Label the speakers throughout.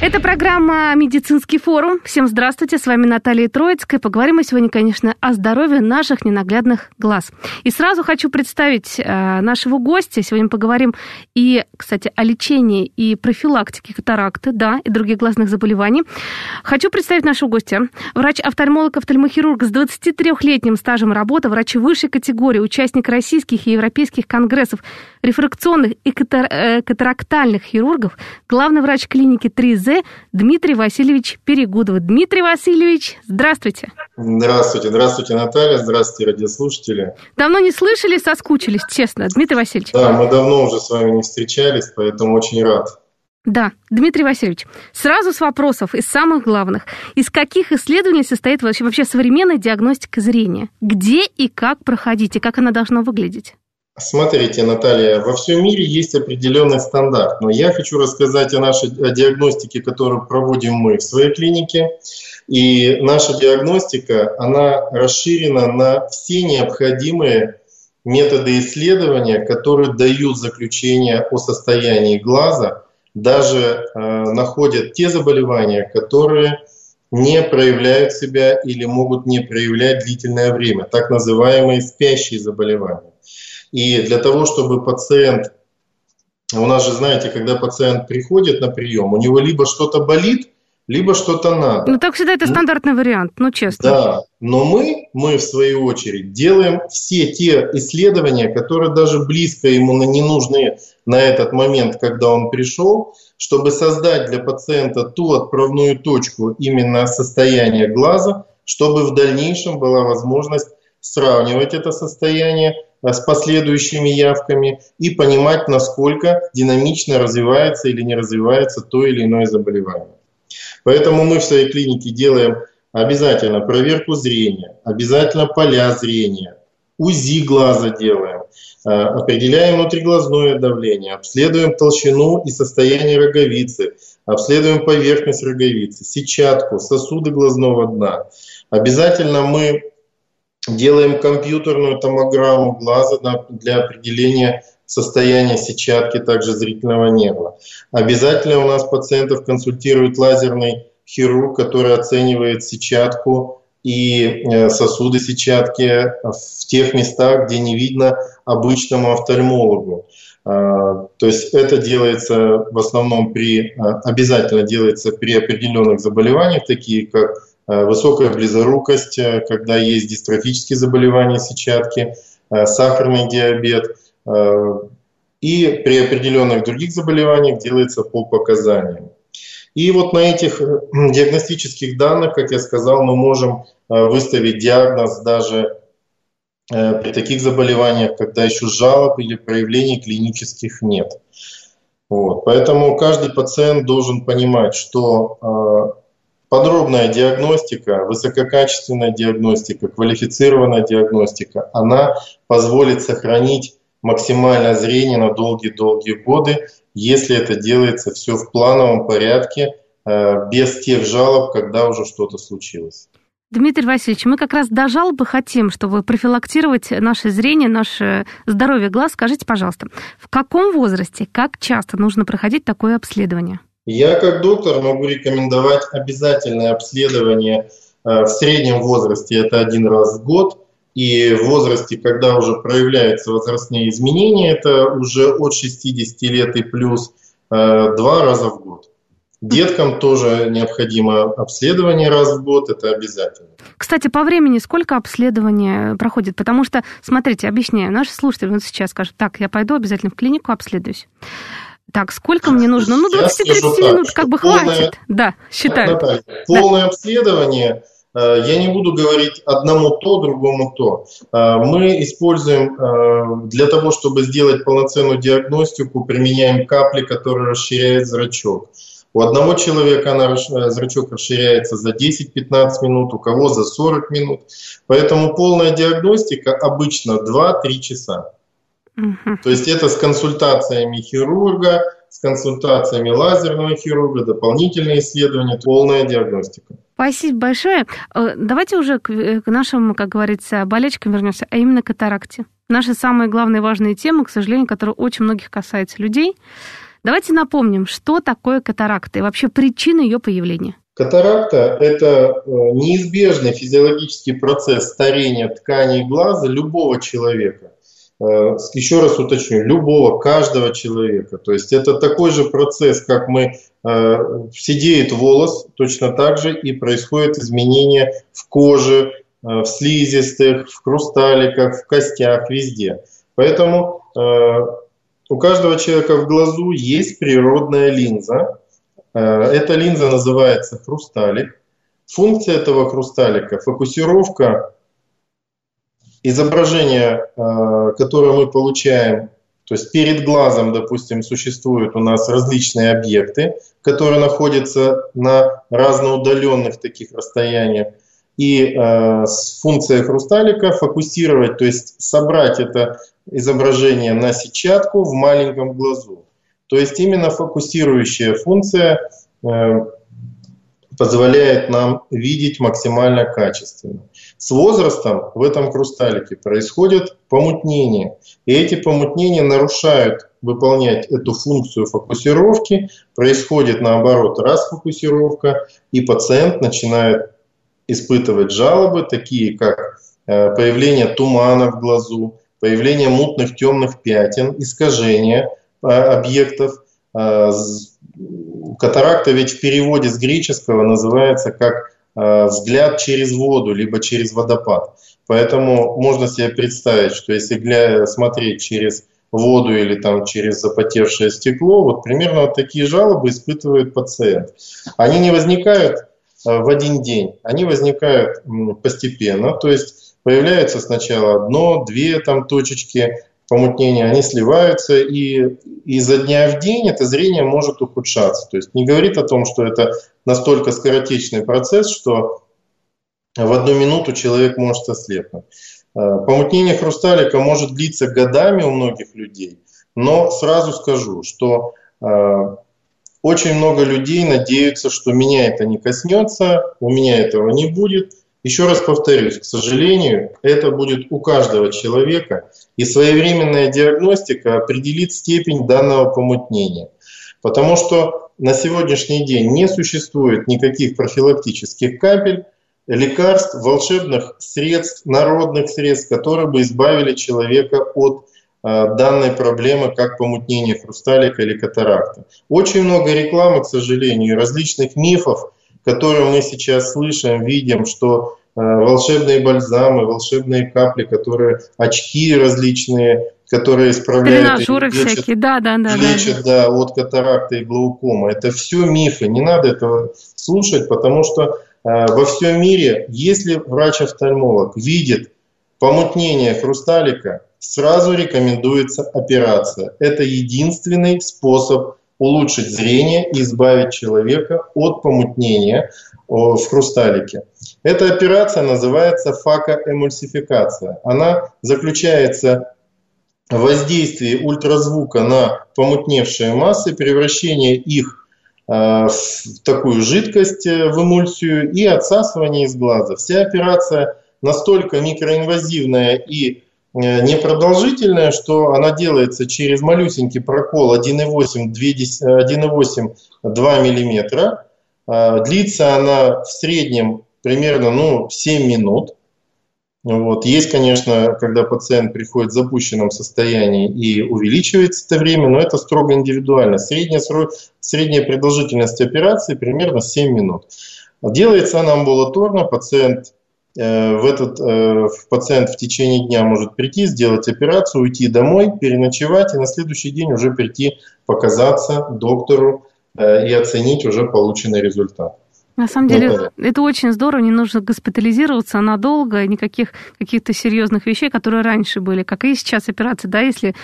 Speaker 1: Это программа «Медицинский форум». Всем здравствуйте, с вами Наталья Троицкая. Поговорим мы сегодня, конечно, о здоровье наших ненаглядных глаз. И сразу хочу представить э, нашего гостя. Сегодня поговорим и, кстати, о лечении и профилактике катаракты, да, и других глазных заболеваний. Хочу представить нашего гостя. Врач-офтальмолог-офтальмохирург с 23-летним стажем работы, врач высшей категории, участник российских и европейских конгрессов рефракционных и катар- э, катарактальных хирургов, главный врач клиники 3Z Дмитрий Васильевич Перегудов. Дмитрий Васильевич, здравствуйте.
Speaker 2: Здравствуйте, здравствуйте, Наталья, здравствуйте, радиослушатели.
Speaker 1: Давно не слышали, соскучились, честно, Дмитрий Васильевич.
Speaker 2: Да, мы давно уже с вами не встречались, поэтому очень рад.
Speaker 1: Да, Дмитрий Васильевич, сразу с вопросов из самых главных. Из каких исследований состоит вообще, вообще современная диагностика зрения? Где и как проходить, и как она должна выглядеть?
Speaker 2: Смотрите, Наталья, во всем мире есть определенный стандарт, но я хочу рассказать о нашей о диагностике, которую проводим мы в своей клинике. И наша диагностика, она расширена на все необходимые методы исследования, которые дают заключение о состоянии глаза, даже э, находят те заболевания, которые не проявляют себя или могут не проявлять длительное время, так называемые спящие заболевания. И для того, чтобы пациент, у нас же, знаете, когда пациент приходит на прием, у него либо что-то болит, либо что-то надо.
Speaker 1: Ну, так всегда это стандартный ну, вариант, ну, честно.
Speaker 2: Да, но мы, мы, в свою очередь, делаем все те исследования, которые даже близко ему не нужны на этот момент, когда он пришел, чтобы создать для пациента ту отправную точку именно состояния глаза, чтобы в дальнейшем была возможность сравнивать это состояние с последующими явками и понимать, насколько динамично развивается или не развивается то или иное заболевание. Поэтому мы в своей клинике делаем обязательно проверку зрения, обязательно поля зрения, УЗИ глаза делаем, э, определяем внутриглазное давление, обследуем толщину и состояние роговицы, обследуем поверхность роговицы, сетчатку, сосуды глазного дна. Обязательно мы Делаем компьютерную томограмму глаза для определения состояния сетчатки, также зрительного нерва. Обязательно у нас пациентов консультирует лазерный хирург, который оценивает сетчатку и э, сосуды сетчатки в тех местах, где не видно обычному офтальмологу. А, то есть это делается в основном при, а, обязательно делается при определенных заболеваниях, такие как Э, высокая близорукость, э, когда есть дистрофические заболевания сетчатки, э, сахарный диабет. И при определенных других заболеваниях делается по показаниям. И вот на этих диагностических данных, как я сказал, мы можем выставить диагноз даже при таких заболеваниях, когда еще жалоб или проявлений клинических нет. Вот. Поэтому каждый пациент должен понимать, что Подробная диагностика, высококачественная диагностика, квалифицированная диагностика, она позволит сохранить максимальное зрение на долгие-долгие годы, если это делается все в плановом порядке, э, без тех жалоб, когда уже что-то случилось.
Speaker 1: Дмитрий Васильевич, мы как раз до жалобы хотим, чтобы профилактировать наше зрение, наше здоровье глаз. Скажите, пожалуйста, в каком возрасте, как часто нужно проходить такое обследование?
Speaker 2: Я как доктор могу рекомендовать обязательное обследование э, в среднем возрасте, это один раз в год, и в возрасте, когда уже проявляются возрастные изменения, это уже от 60 лет и плюс, э, два раза в год. Деткам тоже необходимо обследование раз в год, это обязательно.
Speaker 1: Кстати, по времени сколько обследования проходит? Потому что, смотрите, объясняю, наши слушатели вот сейчас скажут, так, я пойду обязательно в клинику, обследуюсь. Так, сколько мне нужно? Ну, 20-30 минут как бы полное, хватит. Да, считаю.
Speaker 2: Наталья, полное обследование Э, я не буду говорить одному то, другому то. Э, мы используем э, для того, чтобы сделать полноценную диагностику, применяем капли, которые расширяют зрачок. У одного человека она, зрачок расширяется за 10-15 минут, у кого за 40 минут. Поэтому полная диагностика обычно 2-3 часа. Угу. То есть это с консультациями хирурга, с консультациями лазерного хирурга, дополнительные исследования, полная диагностика.
Speaker 1: Спасибо большое. Э, давайте уже к, э, к нашим, как говорится, болельщикам вернемся, а именно катаракте. Наша самая главная и важная тема, к сожалению, которая очень многих касается людей. Давайте напомним, что такое катаракта и вообще причины ее появления.
Speaker 2: Катаракта – это э, неизбежный физиологический процесс старения тканей глаза любого человека. Э, еще раз уточню, любого, каждого человека. То есть это такой же процесс, как мы э, сидеет волос, точно так же и происходит изменение в коже, в слизистых, в хрусталиках, в костях, везде. Поэтому у каждого человека в глазу есть природная линза. Э, эта линза называется хрусталик. Функция этого хрусталика – фокусировка изображения, э, которое мы получаем, то есть перед глазом, допустим, существуют у нас различные объекты, которые находятся на разноудаленных таких расстояниях. И э, функция хрусталика фокусировать, то есть собрать это изображение на сетчатку в маленьком глазу. То есть именно фокусирующая функция э, позволяет нам видеть максимально качественно. С возрастом в этом хрусталике происходит помутнение. И эти помутнения нарушают выполнять эту функцию фокусировки. Происходит наоборот расфокусировка, и пациент начинает испытывать жалобы, такие как э, появление тумана в глазу, появление мутных темных пятен, искажение а, объектов. А, катаракта ведь в переводе с греческого называется как взгляд через воду, либо через водопад. Поэтому можно себе представить, что если смотреть через воду или там через запотевшее стекло, вот примерно вот такие жалобы испытывает пациент. Они не возникают в один день, они возникают постепенно, то есть появляется сначала одно, две там точечки помутнения, они сливаются, и изо дня в день это зрение может ухудшаться. То есть не говорит о том, что это настолько скоротечный процесс, что в одну минуту человек может ослепнуть. Э, помутнение хрусталика может длиться годами у многих людей, но сразу скажу, что э, очень много людей надеются, что меня это не коснется, у меня этого не будет – еще раз повторюсь, к сожалению, это будет у каждого человека, и своевременная диагностика определит степень данного помутнения. Потому что на сегодняшний день не существует никаких профилактических капель, лекарств, волшебных средств, народных средств, которые бы избавили человека от э, данной проблемы, как помутнение хрусталика или катаракта. Очень много рекламы, к сожалению, различных мифов, которые мы сейчас слышим, видим, что э, волшебные бальзамы, волшебные капли, которые очки различные, которые исправляют
Speaker 1: Тренажеры лечат, всякие, да, да, да,
Speaker 2: лечат да. Да, от катаракты и глаукома. Это все мифы, не надо этого слушать, потому что э, во всем мире, если врач-офтальмолог видит помутнение хрусталика, сразу рекомендуется операция. Это единственный способ улучшить зрение и избавить человека от помутнения в хрусталике. Эта операция называется факоэмульсификация. Она заключается в воздействии ультразвука на помутневшие массы, превращение их э, в такую жидкость, э, в эмульсию и отсасывание из глаза. Вся операция настолько микроинвазивная и Э, непродолжительная, что она делается через малюсенький прокол 1,8-2 мм. Длится она в среднем примерно ну, 7 минут. Вот. Есть, конечно, когда пациент приходит в запущенном состоянии и увеличивается это время, но это строго индивидуально. Средняя, средняя продолжительность операции примерно 7 минут. Делается она амбулаторно, пациент Э, в этот э, пациент в течение дня может прийти, сделать операцию, уйти домой, переночевать и на следующий день уже прийти показаться доктору э, и оценить уже полученный результат.
Speaker 1: На самом деле, это, это очень здорово, не нужно госпитализироваться надолго, никаких каких-то серьезных вещей, которые раньше были, как и сейчас операции, да, если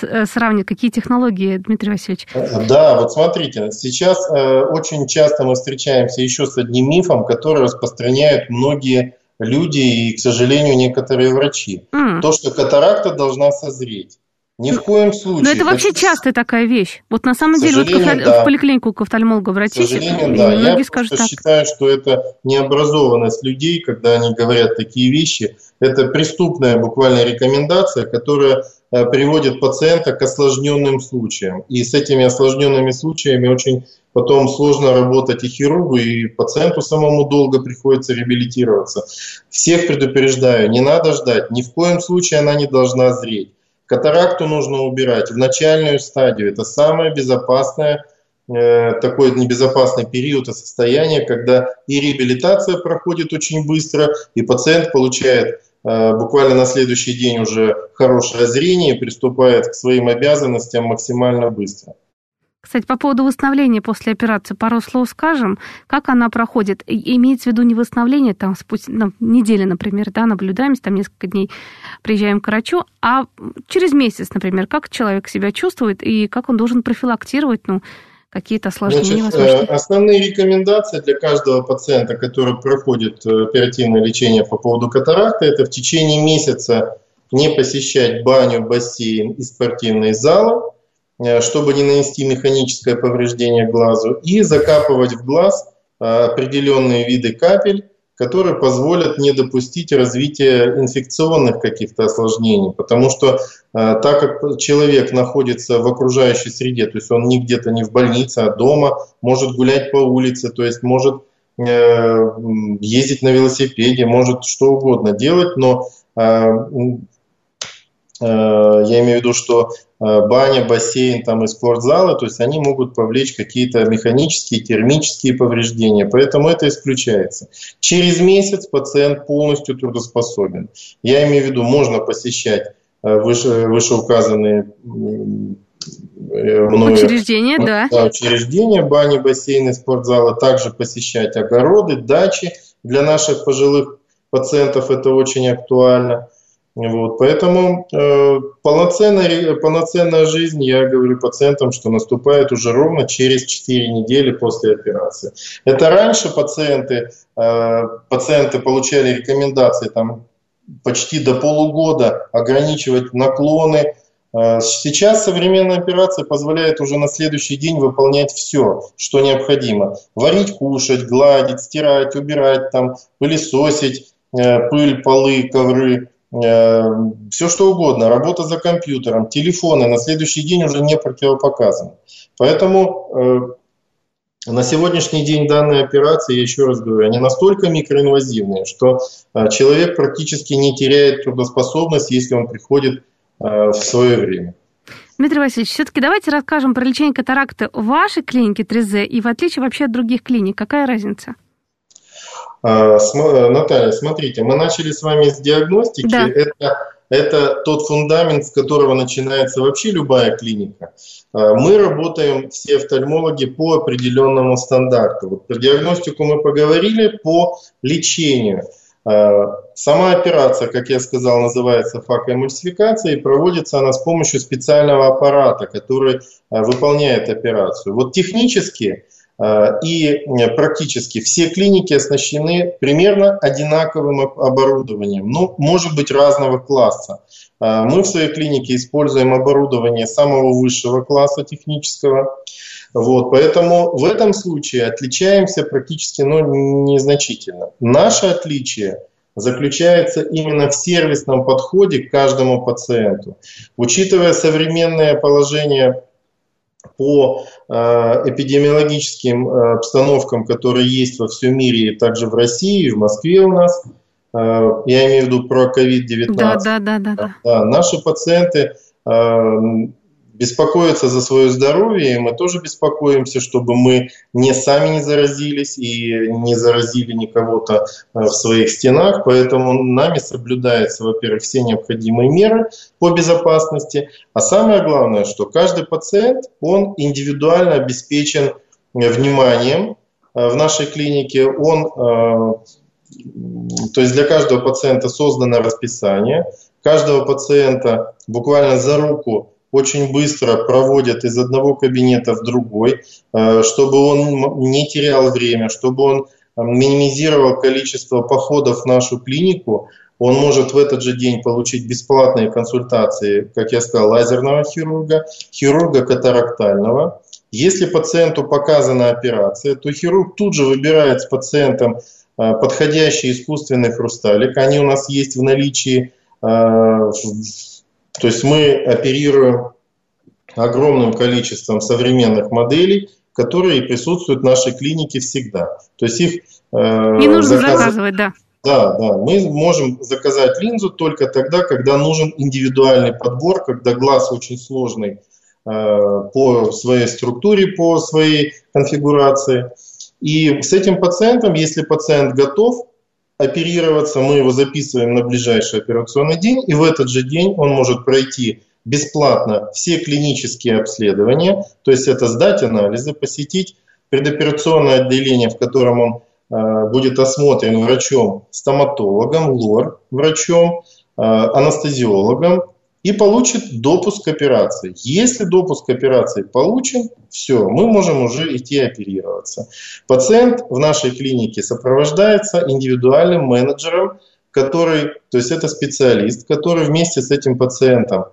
Speaker 1: э, сравнивать, какие технологии, Дмитрий Васильевич?
Speaker 2: Э, да, вот смотрите, сейчас э, очень часто мы встречаемся еще с одним мифом, который распространяют многие люди и, к сожалению, некоторые врачи. Mm. То, что катаракта должна созреть. Ни в коем случае.
Speaker 1: Но это вообще частая такая вещь. Вот на самом деле, вот да. в поликлинику к офтальмологу обратитесь,
Speaker 2: к сожалению, да. многие Я скажут так. считаю, что это необразованность людей, когда они говорят такие вещи. Это преступная буквально рекомендация, которая э, приводит пациента к осложненным случаям. И с этими осложненными случаями очень потом сложно работать и хирургу, и пациенту самому долго приходится реабилитироваться. Всех предупреждаю, не надо ждать, ни в коем случае она не должна зреть. Катаракту нужно убирать в начальную стадию. Это самое безопасное, э, такой небезопасный период и состояние, когда и реабилитация проходит очень быстро, и пациент получает э, буквально на следующий день уже хорошее зрение и приступает к своим обязанностям максимально быстро.
Speaker 1: Кстати, по поводу восстановления после операции пару слов скажем. Как она проходит? Имеется в виду не восстановление, там, спустя ну, недели, например, да, наблюдаемся, там несколько дней приезжаем к врачу, а через месяц, например, как человек себя чувствует и как он должен профилактировать, ну, какие-то осложнения
Speaker 2: Значит? Э, основные рекомендации для каждого пациента, который проходит э, оперативное лечение по поводу катаракты, это в течение месяца не посещать баню, бассейн и спортивные залы, чтобы не нанести механическое повреждение глазу, и закапывать в глаз э, определенные виды капель, которые позволят не допустить развития инфекционных каких-то осложнений. Потому что э, так как человек находится в окружающей среде, то есть он не где-то не в больнице, а дома, может гулять по улице, то есть может ездить на велосипеде, может что угодно делать, но Э, я имею в виду, что э, баня, бассейн там и спортзалы, то есть они могут повлечь какие-то механические, термические повреждения, поэтому это исключается. Через месяц пациент полностью трудоспособен. Я имею в виду, можно посещать э, выше, вышеуказанные
Speaker 1: мною, учреждения, да.
Speaker 2: да. Учреждения, бани, бассейны, спортзалы, также посещать огороды, дачи. Для наших пожилых пациентов это очень актуально. Вот, поэтому э, полноценная, полноценная жизнь, я говорю пациентам, что наступает уже ровно через 4 недели после операции. Это раньше пациенты, э, пациенты получали рекомендации там, почти до полугода ограничивать наклоны. Э, сейчас современная операция позволяет уже на следующий день выполнять все, что необходимо. Варить, кушать, гладить, стирать, убирать, там, пылесосить, э, пыль, полы, ковры все что угодно, работа за компьютером, телефоны на следующий день уже не противопоказаны. Поэтому э, на сегодняшний день данные операции, я еще раз говорю, они настолько микроинвазивные, что э, человек практически не теряет трудоспособность, если он приходит в свое время.
Speaker 1: Дмитрий Васильевич, все-таки давайте расскажем про лечение катаракты в вашей клинике 3Z и в отличие вообще от других клиник. Какая разница?
Speaker 2: А, э, Наталья, смотрите, мы начали с вами с диагностики. Да. Это, это тот фундамент, с которого начинается вообще любая клиника. А, мы работаем, все офтальмологи, по определенному стандарту. Вот про диагностику мы поговорили, по лечению. А, сама операция, как я сказал, называется факоэмульсификация и проводится она с помощью специального аппарата, который выполняет операцию. Вот технически и практически все клиники оснащены примерно одинаковым оборудованием, ну, может быть, разного класса. Э, мы в своей клинике используем оборудование самого высшего класса технического. Вот, поэтому в этом случае отличаемся практически ну, незначительно. Наше отличие заключается именно в сервисном подходе к каждому пациенту. Учитывая современное положение по эпидемиологическим э, обстановкам, которые есть во всем мире, и также в России, и в Москве у нас, э, я имею в виду про COVID-19.
Speaker 1: Да, да, да, да,
Speaker 2: да. Наши пациенты беспокоятся за свое здоровье, и мы тоже беспокоимся, чтобы мы не сами не заразились и не заразили никого-то э, в своих стенах. Поэтому нами соблюдаются, во-первых, все необходимые меры по безопасности. А самое главное, что каждый пациент, он индивидуально обеспечен вниманием, в нашей клинике, он, то есть для каждого пациента создано расписание, каждого пациента буквально за руку очень быстро проводят из одного кабинета в другой, чтобы он не терял время, чтобы он минимизировал количество походов в нашу клинику, он может в этот же день получить бесплатные консультации, как я сказал, лазерного хирурга, хирурга катарактального. Если пациенту показана операция, то хирург тут же выбирает с пациентом а, подходящий искусственный хрусталик. Они у нас есть в наличии. А, то есть мы оперируем огромным количеством современных моделей, которые присутствуют в нашей клинике всегда. То есть их
Speaker 1: э, не нужно заказ... заказывать, да.
Speaker 2: Да, да. Мы можем заказать линзу только тогда, когда нужен индивидуальный подбор, когда глаз очень сложный э, по своей структуре, по своей конфигурации. И с этим пациентом, если пациент готов оперироваться, мы его записываем на ближайший операционный день, и в этот же день он может пройти бесплатно все клинические обследования, то есть это сдать анализы, посетить предоперационное отделение, в котором он Э, будет осмотрен врачом-стоматологом, лор-врачом, э, анестезиологом и получит допуск к операции. Если допуск к операции получен, все, мы можем уже идти оперироваться. Пациент в нашей клинике сопровождается индивидуальным менеджером, который, то есть это специалист, который вместе с этим пациентом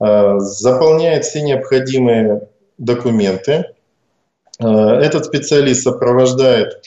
Speaker 2: э, заполняет все необходимые документы. Этот специалист сопровождает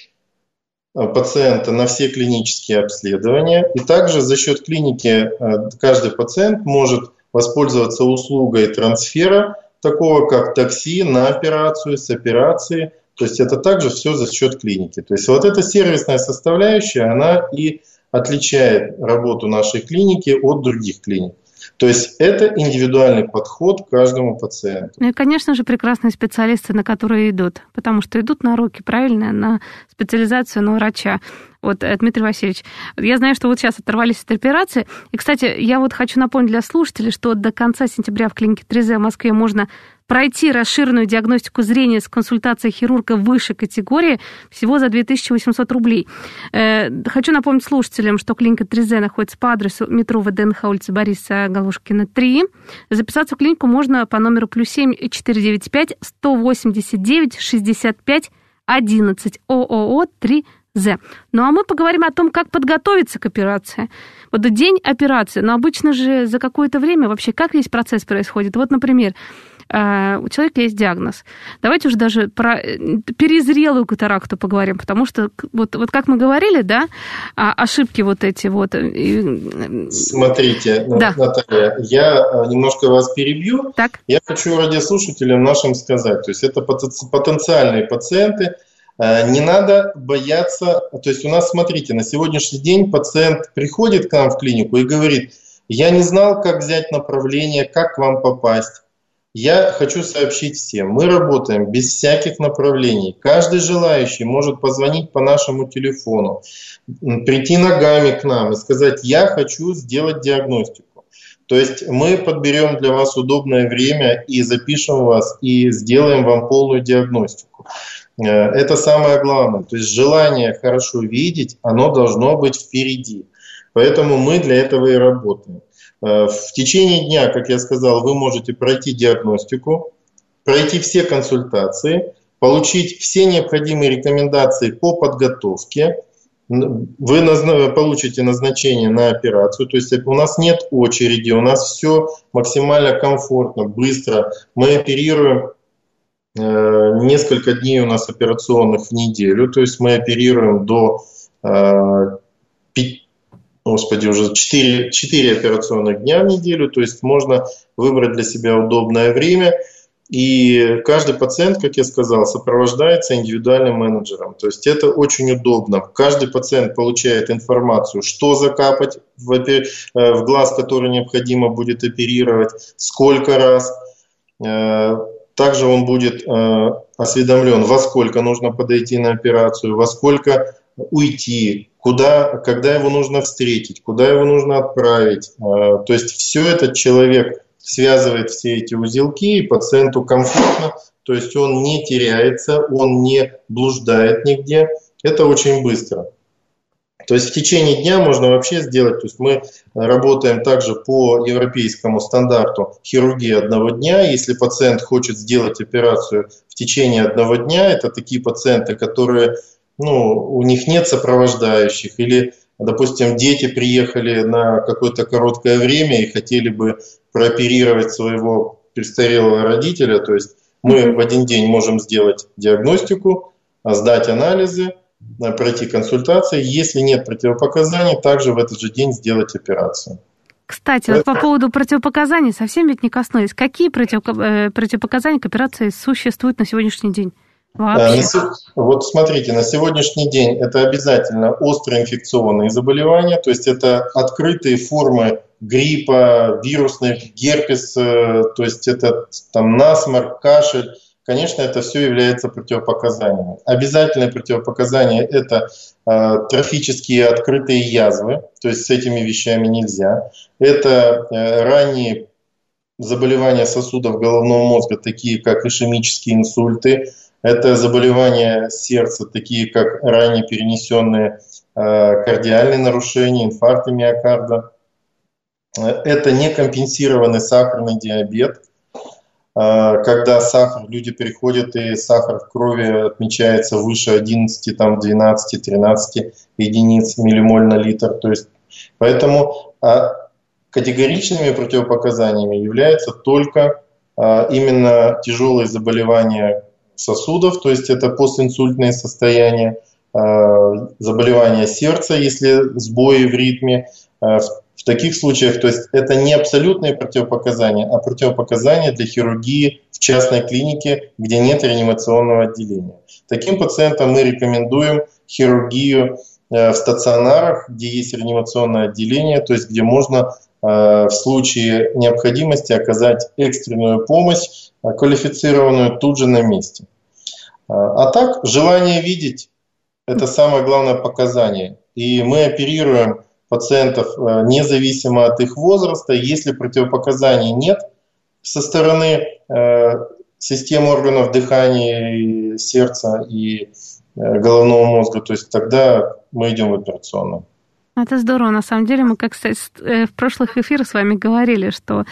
Speaker 2: Э, пациента на все клинические обследования. И также за счет клиники э, каждый пациент может воспользоваться услугой трансфера, такого как такси на операцию, с операции. То есть это также все за счет клиники. То есть вот эта сервисная составляющая, она и отличает работу нашей клиники от других клиник. То есть это индивидуальный подход к каждому пациенту.
Speaker 1: Ну и, конечно же, прекрасные специалисты, на которые идут, потому что идут на руки, правильно, на специализацию на врача. Вот, э, Дмитрий Васильевич, я знаю, что вот сейчас оторвались от операции. И, кстати, я вот хочу напомнить для слушателей, что до конца сентября в клинике 3Z в Москве можно пройти расширенную диагностику зрения с консультацией хирурга высшей категории всего за 2800 рублей. Э, хочу напомнить слушателям, что клиника 3Z находится по адресу метро ВДНХ, улица Бориса Галушкина, 3. Записаться в клинику можно по номеру плюс 7 495 189 65 11 ООО 3 З. Ну а мы поговорим о том, как подготовиться к операции. Вот день операции, но обычно же за какое-то время вообще как весь процесс происходит. Вот, например, у человека есть диагноз. Давайте уже даже про э, перезрелую катаракту поговорим, потому что вот, вот как мы говорили, да, ошибки вот эти вот.
Speaker 2: Смотрите, да. Наталья, я немножко вас перебью. Так. Я хочу радиослушателям нашим сказать, то есть это потенциальные пациенты, Э, не надо бояться, то есть у нас, смотрите, на сегодняшний день пациент приходит к нам в клинику и говорит, я не знал, как взять направление, как к вам попасть. Я хочу сообщить всем, мы работаем без всяких направлений. Каждый желающий может позвонить по нашему телефону, прийти ногами к нам и сказать, я хочу сделать диагностику. То есть мы подберем для вас удобное время и запишем вас и сделаем вам полную диагностику. Э, это самое главное. То есть желание хорошо видеть, оно должно быть впереди. Поэтому мы для этого и работаем. Э, в течение дня, как я сказал, вы можете пройти диагностику, пройти все консультации, получить все необходимые рекомендации по подготовке, вы получите назначение на операцию, то есть у нас нет очереди, у нас все максимально комфортно, быстро. Мы оперируем Э, несколько дней у нас операционных в неделю, то есть мы оперируем до 5, э, господи, уже 4, 4 операционных дня в неделю, то есть можно выбрать для себя удобное время. И каждый пациент, как я сказал, сопровождается индивидуальным менеджером. То есть это очень удобно. Каждый пациент получает информацию, что закапать в, э, в глаз, который необходимо будет оперировать, сколько раз также он будет э, осведомлен, во сколько нужно подойти на операцию, во сколько уйти, куда, когда его нужно встретить, куда его нужно отправить. Э, то есть все этот человек связывает все эти узелки, и пациенту комфортно то есть он не теряется, он не блуждает нигде. Это очень быстро. То есть в течение дня можно вообще сделать, то есть мы работаем также по европейскому стандарту хирургии одного дня. Если пациент хочет сделать операцию в течение одного дня, это такие пациенты, которые, ну, у них нет сопровождающих или Допустим, дети приехали на какое-то короткое время и хотели бы прооперировать своего престарелого родителя, то есть мы mm-hmm. в один день можем сделать диагностику, сдать анализы, пройти консультации. Если нет противопоказаний, также в этот же день сделать операцию.
Speaker 1: Кстати, вот по поводу противопоказаний совсем ведь не коснулись. Какие э, противопоказания к операции существуют на сегодняшний день? Вообще.
Speaker 2: Э, вот смотрите, на сегодняшний день это обязательно острые инфекционные заболевания, то есть это открытые формы гриппа, вирусных, герпес, э, то есть это там насморк, кашель, конечно, это все является противопоказаниями. Обязательное противопоказание – это э, трофические открытые язвы, то есть с этими вещами нельзя. Это э, ранние заболевания сосудов головного мозга, такие как ишемические инсульты, это заболевания сердца, такие как ранее перенесенные э, кардиальные нарушения, инфаркты миокарда. Э, это некомпенсированный сахарный диабет – а, когда сахар, люди переходят и сахар в крови отмечается выше 11, там 12, 13 единиц миллимоль на литр. То есть, поэтому а, категоричными противопоказаниями являются только а, именно тяжелые заболевания сосудов, то есть это постинсультные состояния, заболевания сердца, если сбои в ритме, в таких случаях, то есть это не абсолютные противопоказания, а противопоказания для хирургии в частной клинике, где нет реанимационного отделения. Таким пациентам мы рекомендуем хирургию э, в стационарах, где есть реанимационное отделение, то есть где можно э, в случае необходимости оказать экстренную помощь, э, квалифицированную тут же на месте. А так, желание видеть – это самое главное показание. И мы оперируем пациентов э, независимо от их возраста. Если противопоказаний нет со стороны э, системы органов дыхания, сердца и э, головного мозга, то есть тогда мы идем в операционную.
Speaker 1: Это здорово. На самом деле мы, как в прошлых эфирах с вами говорили, что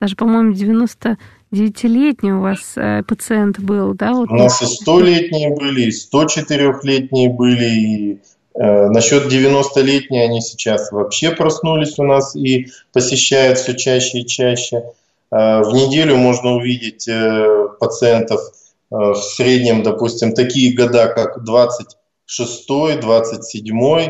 Speaker 1: даже, по-моему, 90 девятилетний у вас пациент был, да?
Speaker 2: Вот. У нас и 100-летние были, и 104-летние были, и Э, насчет 90-летние они сейчас вообще проснулись у нас и посещают все чаще и чаще. Э, в неделю можно увидеть э, пациентов в среднем, допустим, такие года, как 26, 27,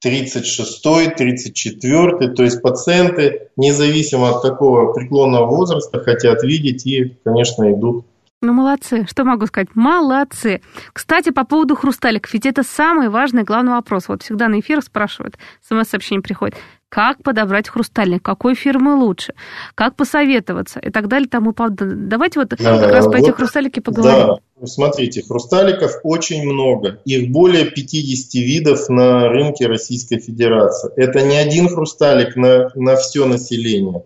Speaker 2: 36, 34, то есть пациенты, независимо от такого преклонного возраста, хотят видеть и, конечно, идут
Speaker 1: ну, молодцы. Что могу сказать? Молодцы. Кстати, по поводу хрусталиков. Ведь это самый важный, главный вопрос. Вот всегда на эфирах спрашивают, смс-сообщение приходит. Как подобрать хрустальник? Какой фирмы лучше? Как посоветоваться? И так далее, тому подобное. Давайте вот да, как раз вот, по этих хрусталике поговорим.
Speaker 2: Да, смотрите, хрусталиков очень много. Их более 50 видов на рынке Российской Федерации. Это не один хрусталик на, на все население.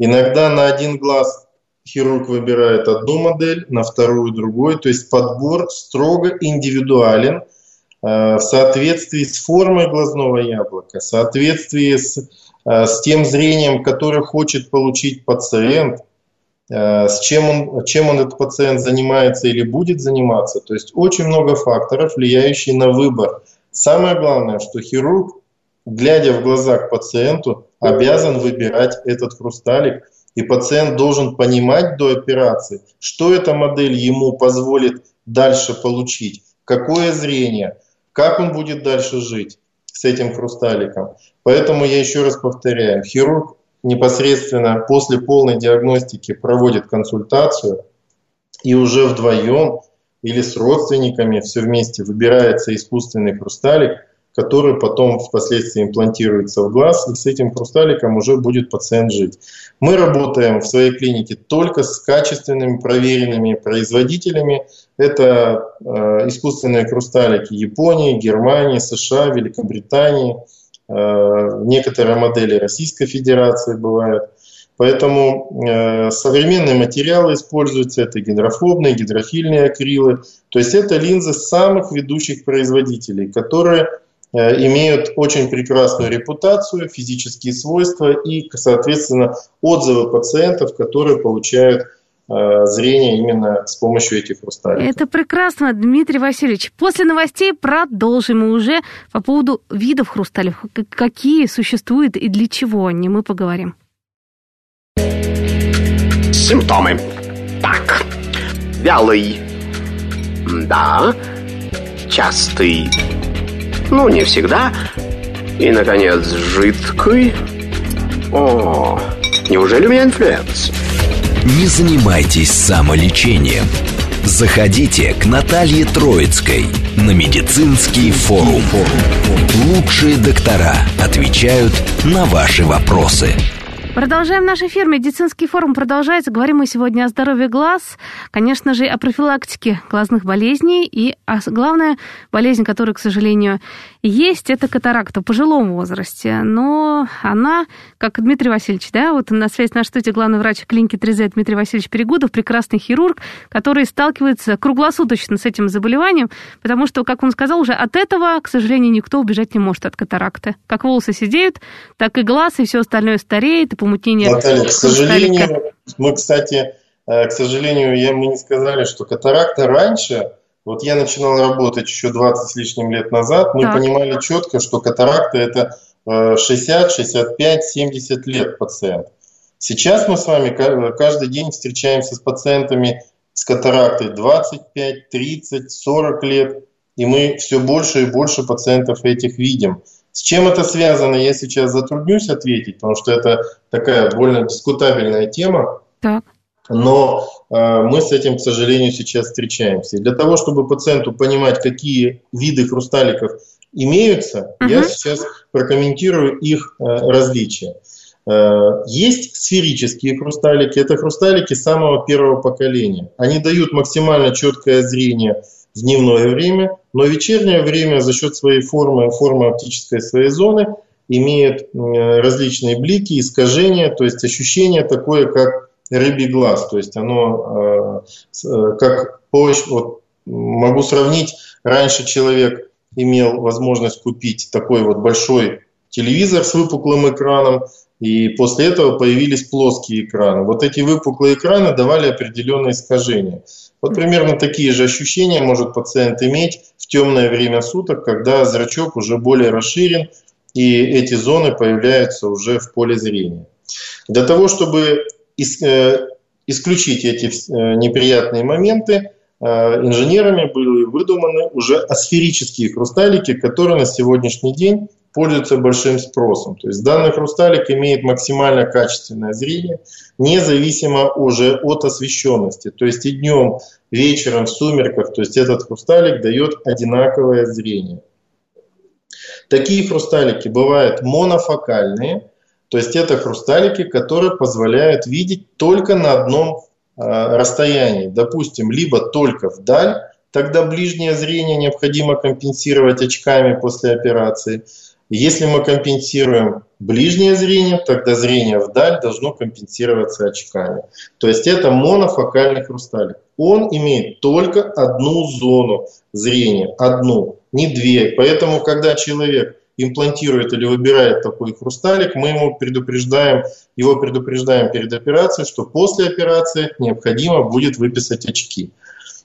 Speaker 2: Иногда на один глаз хирург выбирает одну модель, на вторую другую. То есть подбор строго индивидуален в соответствии с формой глазного яблока, в соответствии с, э, с тем зрением, которое хочет получить пациент, э, с чем он, чем он этот пациент занимается или будет заниматься. То есть очень много факторов, влияющих на выбор. Самое главное, что хирург, глядя в глаза к пациенту, обязан выбирать этот хрусталик – и пациент должен понимать до операции, что эта модель ему позволит дальше получить, какое зрение, как он будет дальше жить с этим хрусталиком. Поэтому я еще раз повторяю, хирург непосредственно после полной диагностики проводит консультацию и уже вдвоем или с родственниками все вместе выбирается искусственный хрусталик – который потом впоследствии имплантируется в глаз, и с этим хрусталиком уже будет пациент жить. Мы работаем в своей клинике только с качественными проверенными производителями. Это э, искусственные хрусталики Японии, Германии, США, Великобритании, э, некоторые модели Российской Федерации бывают. Поэтому э, современные материалы используются, это гидрофобные, гидрофильные акрилы. То есть это линзы самых ведущих производителей, которые имеют очень прекрасную репутацию, физические свойства и, соответственно, отзывы пациентов, которые получают э, зрение именно с помощью этих хрусталиков.
Speaker 1: Это прекрасно, Дмитрий Васильевич. После новостей продолжим мы уже по поводу видов хрусталиков. Какие существуют и для чего они, мы поговорим.
Speaker 3: Симптомы. Так. Вялый. Да. Частый. Ну, не всегда. И, наконец, жидкий. О, неужели у меня инфлюэнца?
Speaker 4: Не занимайтесь самолечением. Заходите к Наталье Троицкой на медицинский форум. Лучшие доктора отвечают на ваши вопросы.
Speaker 1: Продолжаем наш эфир. Медицинский форум продолжается. Говорим мы сегодня о здоровье глаз, конечно же, о профилактике глазных болезней и о, главная болезнь, которая, к сожалению, есть, это катаракта в пожилом возрасте. Но она, как Дмитрий Васильевич, да, вот на связи нашей студией главный врач клиники 3Z Дмитрий Васильевич Перегудов, прекрасный хирург, который сталкивается круглосуточно с этим заболеванием, потому что, как он сказал, уже от этого, к сожалению, никто убежать не может от катаракты. Как волосы сидеют, так и глаз, и все остальное стареет, и помутнение.
Speaker 2: Наталья, к сожалению, мы, кстати, э, к сожалению, я, мы не сказали, что катаракта раньше, вот я начинал работать еще 20 с лишним лет назад, мы так. понимали четко, что катаракта это 60, 65, 70 лет пациент. Сейчас мы с вами каждый день встречаемся с пациентами с катарактой 25, 30, 40 лет, и мы все больше и больше пациентов этих видим. С чем это связано, я сейчас затруднюсь ответить, потому что это такая больно дискутабельная тема. Так. Но э, мы с этим, к сожалению, сейчас встречаемся. И для того, чтобы пациенту понимать, какие виды хрусталиков имеются, угу. я сейчас прокомментирую их э, различия. Э, есть сферические хрусталики, это хрусталики самого первого поколения. Они дают максимально четкое зрение в дневное время, но вечернее время за счет своей формы, формы оптической своей зоны имеет различные блики, искажения, то есть ощущение такое, как рыбий глаз. То есть оно э, э, как помощь, вот могу сравнить, раньше человек имел возможность купить такой вот большой телевизор с выпуклым экраном, и после этого появились плоские экраны. Вот эти выпуклые экраны давали определенные искажения. Вот примерно такие же ощущения может пациент иметь в темное время суток, когда зрачок уже более расширен, и эти зоны появляются уже в поле зрения. Для того, чтобы исключить эти э, неприятные моменты, э, инженерами были выдуманы уже асферические хрусталики, которые на сегодняшний день пользуются большим спросом. То есть данный хрусталик имеет максимально качественное зрение, независимо уже от освещенности. То есть и днем, вечером, в сумерках, то есть этот хрусталик дает одинаковое зрение. Такие хрусталики бывают монофокальные, то есть это хрусталики, которые позволяют видеть только на одном э, расстоянии. Допустим, либо только вдаль, тогда ближнее зрение необходимо компенсировать очками после операции, если мы компенсируем ближнее зрение, тогда зрение вдаль должно компенсироваться очками. То есть это монофокальный хрусталик. Он имеет только одну зону зрения, одну, не две. Поэтому, когда человек имплантирует или выбирает такой хрусталик, мы ему предупреждаем, его предупреждаем перед операцией, что после операции необходимо будет выписать очки.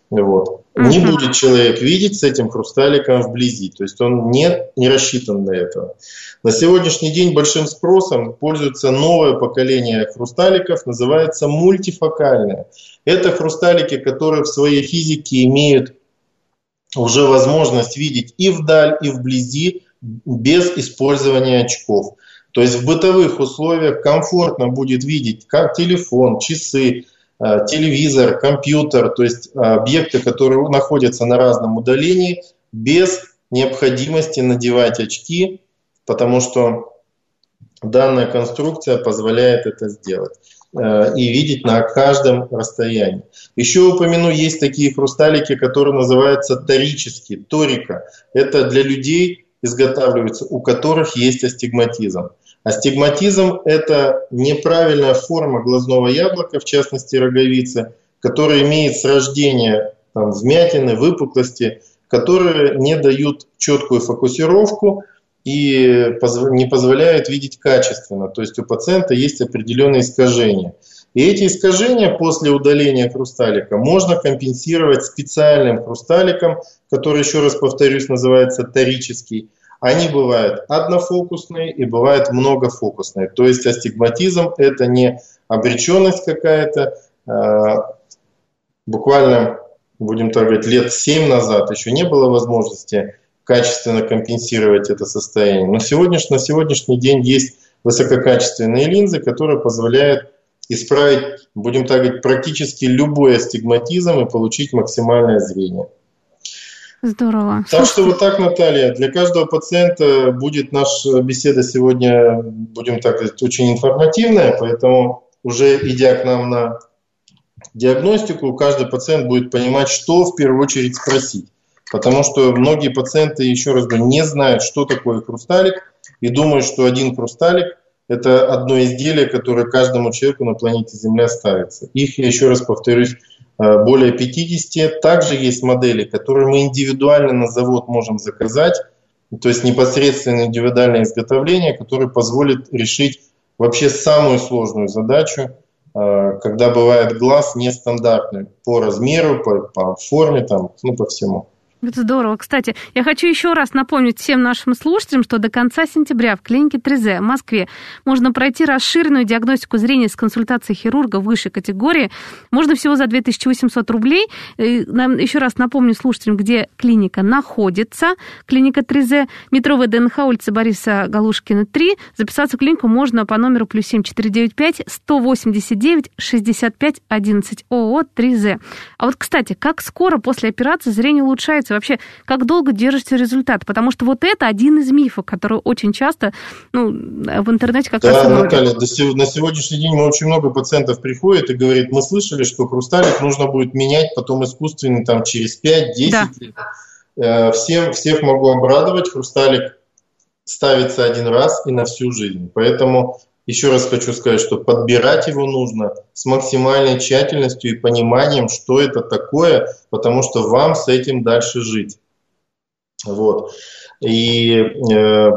Speaker 2: Вот. Uh-huh. Не будет человек видеть с этим хрусталиком вблизи, то есть он не, не рассчитан для этого. На сегодняшний день большим спросом пользуется новое поколение хрусталиков, называется мультифокальное. Это хрусталики, которые в своей физике имеют уже возможность видеть и вдаль, и вблизи без использования очков. То есть в бытовых условиях комфортно будет видеть как телефон, часы, Э, телевизор, компьютер, то есть э, объекты, которые находятся на разном удалении, без необходимости надевать очки, потому что данная конструкция позволяет это сделать э, и видеть на каждом расстоянии. Еще упомяну, есть такие хрусталики, которые называются торические, торика. Это для людей изготавливаются, у которых есть астигматизм. Астигматизм – это неправильная форма глазного яблока, в частности роговицы, которая имеет с рождения там, вмятины, выпуклости, которые не дают четкую фокусировку и не позволяют видеть качественно. То есть у пациента есть определенные искажения. И эти искажения после удаления хрусталика можно компенсировать специальным хрусталиком, который, еще раз повторюсь, называется торический. Они бывают однофокусные и бывают многофокусные. То есть астигматизм – это не обреченность какая-то. А, буквально, будем так говорить, лет 7 назад еще не было возможности качественно компенсировать это состояние. Но сегодня, на сегодняшний день есть высококачественные линзы, которые позволяют исправить, будем так говорить, практически любой астигматизм и получить максимальное зрение.
Speaker 1: Здорово.
Speaker 2: Так что вот так, Наталья, для каждого пациента будет наша беседа сегодня, будем так говорить, очень информативная, поэтому уже идя к нам на диагностику, каждый пациент будет понимать, что в первую очередь спросить. Потому что многие пациенты, еще раз говорю, не знают, что такое хрусталик, и думают, что один хрусталик – это одно изделие, которое каждому человеку на планете Земля ставится. Их, я еще раз повторюсь, Э, более 50. Также есть модели, которые мы индивидуально на завод можем заказать, то есть непосредственно индивидуальное изготовление, которое позволит решить вообще самую сложную задачу, э, когда бывает глаз нестандартный по размеру, по, по форме, там, ну, по всему.
Speaker 1: Это здорово. Кстати, я хочу еще раз напомнить всем нашим слушателям, что до конца сентября в клинике 3Z в Москве можно пройти расширенную диагностику зрения с консультацией хирурга высшей категории. Можно всего за 2800 рублей. И еще раз напомню слушателям, где клиника находится. Клиника 3Z, метро ВДНХ, улица Бориса Галушкина, 3. Записаться в клинику можно по номеру плюс 7495 189 65 11 ООО 3Z. А вот, кстати, как скоро после операции зрение улучшается? Получается? Вообще, как долго держится результат? Потому что вот это один из мифов, который очень часто ну, в интернете как
Speaker 2: да, раз... Да, Наталья, на сегодняшний день очень много пациентов приходит и говорит, мы слышали, что хрусталик нужно будет менять потом искусственный там через 5-10 да. лет. Э, всем, всех могу обрадовать, хрусталик ставится один раз и на всю жизнь. Поэтому еще раз хочу сказать, что подбирать его нужно с максимальной тщательностью и пониманием, что это такое, потому что вам с этим дальше жить. Вот. И э,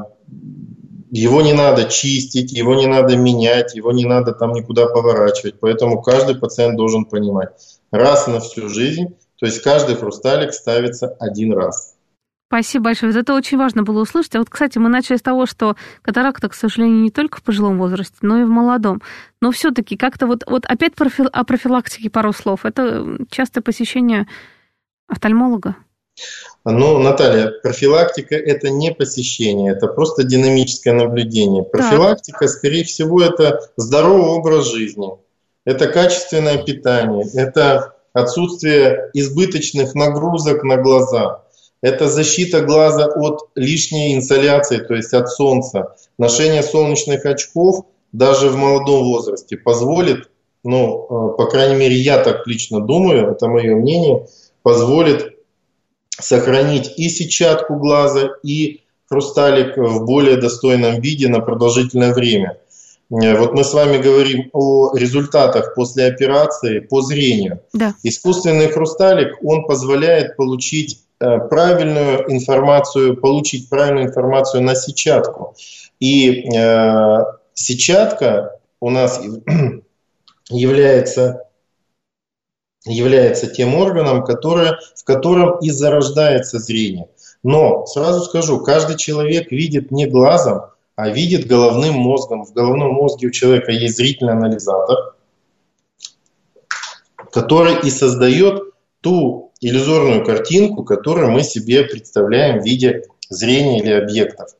Speaker 2: его не надо чистить, его не надо менять, его не надо там никуда поворачивать. Поэтому каждый пациент должен понимать, раз на всю жизнь, то есть каждый хрусталик ставится один раз.
Speaker 1: Спасибо большое. Это очень важно было услышать. А вот, кстати, мы начали с того, что катаракта, к сожалению, не только в пожилом возрасте, но и в молодом. Но все-таки как-то вот, вот опять профи... о профилактике пару слов. Это частое посещение офтальмолога.
Speaker 2: Ну, Наталья, профилактика – это не посещение, это просто динамическое наблюдение. Профилактика, так. скорее всего, это здоровый образ жизни, это качественное питание, это отсутствие избыточных нагрузок на глаза – это защита глаза от лишней инсоляции, то есть от солнца. Ношение солнечных очков даже в молодом возрасте позволит, ну, э, по крайней мере, я так лично думаю, это мое мнение, позволит сохранить и сетчатку глаза, и хрусталик в более достойном виде на продолжительное время. Э, вот мы с вами говорим о результатах после операции по зрению. Да. Искусственный хрусталик, он позволяет получить правильную информацию, получить правильную информацию на сетчатку. И э, сетчатка у нас является, является тем органом, который, в котором и зарождается зрение. Но сразу скажу, каждый человек видит не глазом, а видит головным мозгом. В головном мозге у человека есть зрительный анализатор, который и создает ту иллюзорную картинку, которую мы себе представляем в виде зрения или объектов.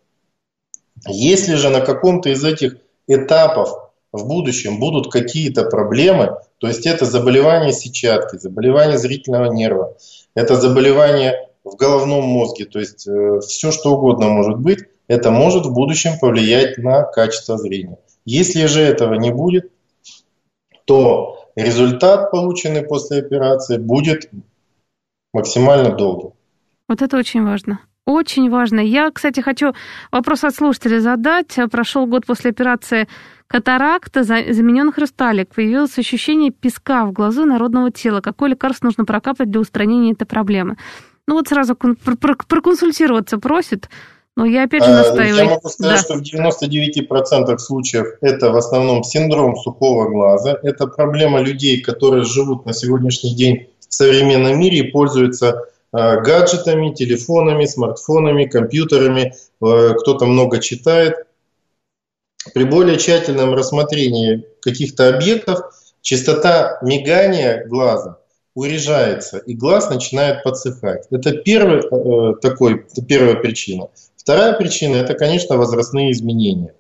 Speaker 2: Если же на каком-то из этих этапов в будущем будут какие-то проблемы, то есть это заболевание сетчатки, заболевание зрительного нерва, это заболевание в головном мозге, то есть э, все что угодно может быть, это может в будущем повлиять на качество зрения. Если же этого не будет, то результат, полученный после операции, будет максимально долго.
Speaker 1: Вот это очень важно. Очень важно. Я, кстати, хочу вопрос от слушателя задать. Прошел год после операции катаракта, заменен хрусталик. Появилось ощущение песка в глазу народного тела. Какое лекарство нужно прокапать для устранения этой проблемы? Ну вот сразу проконсультироваться просит. Но я опять же а, настаиваю.
Speaker 2: Я могу сказать, да. что в 99% случаев это в основном синдром сухого глаза. Это проблема людей, которые живут на сегодняшний день в современном мире пользуются а, гаджетами, телефонами, смартфонами, компьютерами. А, кто-то много читает. При более тщательном рассмотрении каких-то объектов частота мигания глаза урежается, и глаз начинает подсыхать. Это первый, э, такой, первая причина. Вторая причина – это, конечно, возрастные изменения.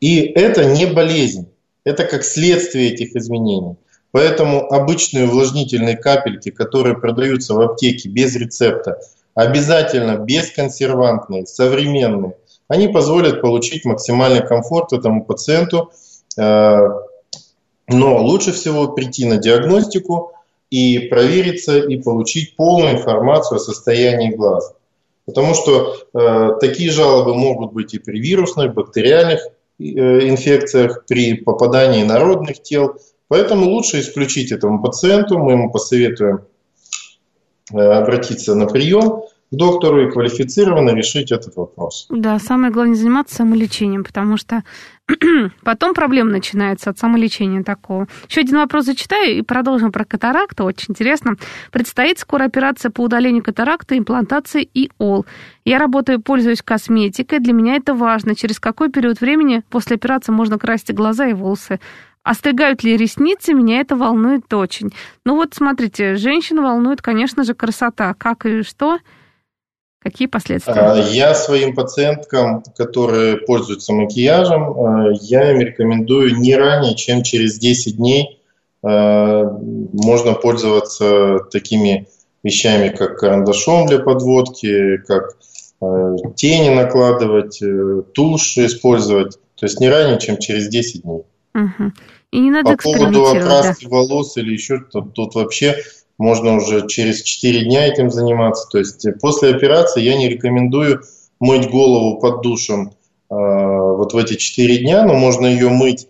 Speaker 2: И это не болезнь, это как следствие этих изменений. Поэтому обычные увлажнительные капельки, которые продаются в аптеке без рецепта, обязательно бесконсервантные, современные, они позволят получить максимальный комфорт этому пациенту. Э, но лучше всего прийти на диагностику и провериться и получить полную информацию о состоянии глаза. Потому что э, такие жалобы могут быть и при вирусных, бактериальных э, инфекциях, при попадании народных тел. Поэтому лучше исключить этому пациенту. Мы ему посоветуем э, обратиться на прием к доктору и квалифицированно решить этот вопрос.
Speaker 1: Да, самое главное заниматься самолечением, потому что потом проблема начинается от самолечения такого. Еще один вопрос зачитаю и продолжим про катаракту. Очень интересно. Предстоит скоро операция по удалению катаракты, имплантации и ОЛ. Я работаю, пользуюсь косметикой. Для меня это важно. Через какой период времени после операции можно красить глаза и волосы? Остригают ли ресницы, меня это волнует очень. Ну вот, смотрите, женщину волнует, конечно же, красота. Как и что? Какие последствия? А,
Speaker 2: я своим пациенткам, которые пользуются макияжем, а, я им рекомендую не ранее, чем через 10 дней а, можно пользоваться такими вещами, как карандашом для подводки, как тени накладывать, э, тушь использовать. То есть не ранее, чем через 10 дней.
Speaker 1: Угу. И не надо
Speaker 2: По поводу окраски да. волос или еще что-то, тут вообще можно уже через 4 дня этим заниматься. То есть после операции я не рекомендую мыть голову под душем э, вот в эти 4 дня, но можно ее мыть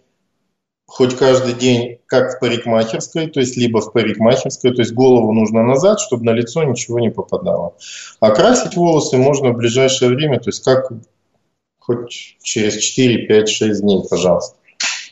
Speaker 2: хоть каждый день, как в парикмахерской, то есть либо в парикмахерской, то есть голову нужно назад, чтобы на лицо ничего не попадало. А красить волосы можно в ближайшее время, то есть как хоть через 4, 5, 6 дней, пожалуйста.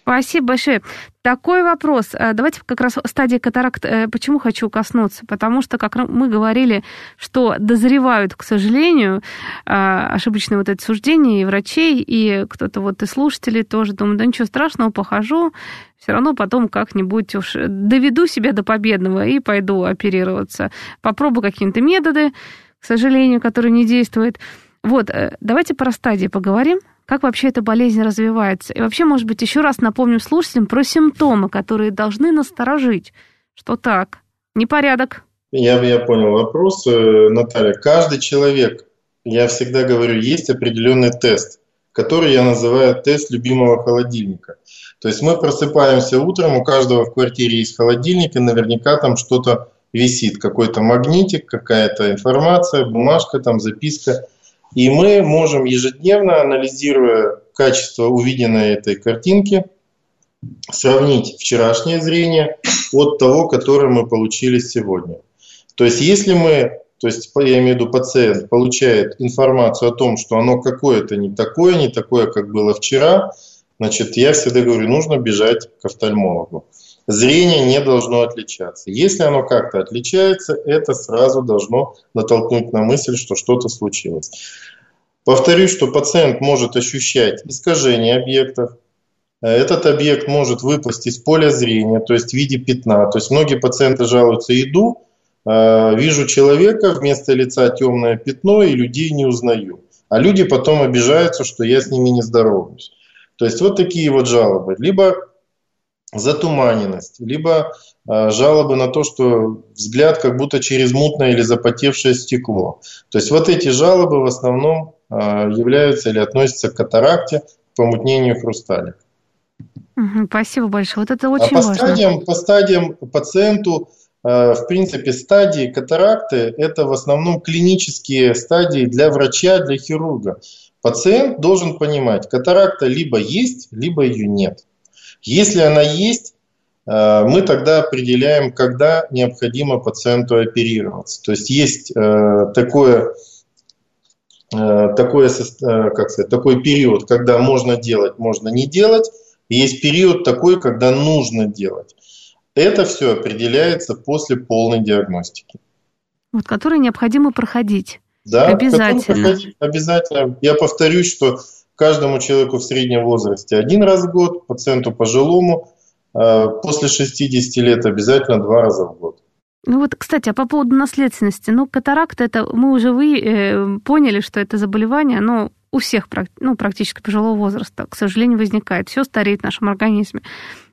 Speaker 1: Спасибо большое. Такой вопрос. Э, давайте как раз стадии катаракт, э, почему хочу коснуться? Потому что, как мы говорили, что дозревают, к сожалению, э, ошибочные вот эти суждения и врачей, и кто-то вот и слушатели тоже думают, да ничего страшного, похожу, все равно потом как-нибудь уж доведу себя до победного и пойду оперироваться. Попробую какие-то методы, к сожалению, которые не действуют. Вот, давайте про стадии поговорим как вообще эта болезнь развивается. И вообще, может быть, еще раз напомним слушателям про симптомы, которые должны насторожить, что так, непорядок.
Speaker 2: Я, я понял вопрос, э, Наталья. Каждый человек, я всегда говорю, есть определенный тест, который я называю тест любимого холодильника. То есть мы просыпаемся утром, у каждого в квартире есть холодильник, и наверняка там что-то висит, какой-то магнитик, какая-то информация, бумажка, там записка. И мы можем ежедневно, анализируя качество увиденной этой картинки, сравнить вчерашнее зрение от того, которое мы получили сегодня. То есть если мы, то есть я имею в виду пациент, получает информацию о том, что оно какое-то не такое, не такое, как было вчера, значит, я всегда говорю, нужно бежать к офтальмологу зрение не должно отличаться. Если оно как-то отличается, это сразу должно натолкнуть на мысль, что что-то случилось. Повторюсь, что пациент может ощущать искажение объектов. Этот объект может выпасть из поля зрения, то есть в виде пятна. То есть многие пациенты жалуются, иду, э, вижу человека, вместо лица темное пятно и людей не узнаю. А люди потом обижаются, что я с ними не здороваюсь. То есть вот такие вот жалобы. Либо затуманенность, либо э, жалобы на то, что взгляд как будто через мутное или запотевшее стекло. То есть вот эти жалобы в основном э, являются или относятся к катаракте, к помутнению хрусталика.
Speaker 1: спасибо большое. Вот это очень
Speaker 2: а по важно. Стадиям, по стадиям пациенту в принципе, стадии катаракты – это в основном клинические стадии для врача, для хирурга. Пациент должен понимать, катаракта либо есть, либо ее нет. Если она есть, Э, мы тогда определяем, когда необходимо пациенту оперироваться. То есть есть э, такое, э, такое, как сказать, такой период, когда можно делать, можно не делать. есть период такой, когда нужно делать. Это все определяется после полной диагностики.
Speaker 1: Вот, который необходимо проходить.
Speaker 2: Да, обязательно. обязательно. Я повторюсь, что каждому человеку в среднем возрасте один раз в год, пациенту пожилому Э, после 60 лет обязательно два раза в год.
Speaker 1: Ну вот, кстати, а по поводу наследственности, ну, катаракта, это мы уже вы, э, поняли, что это заболевание, но у всех, ну, практически пожилого возраста, к сожалению, возникает. Все стареет в нашем организме.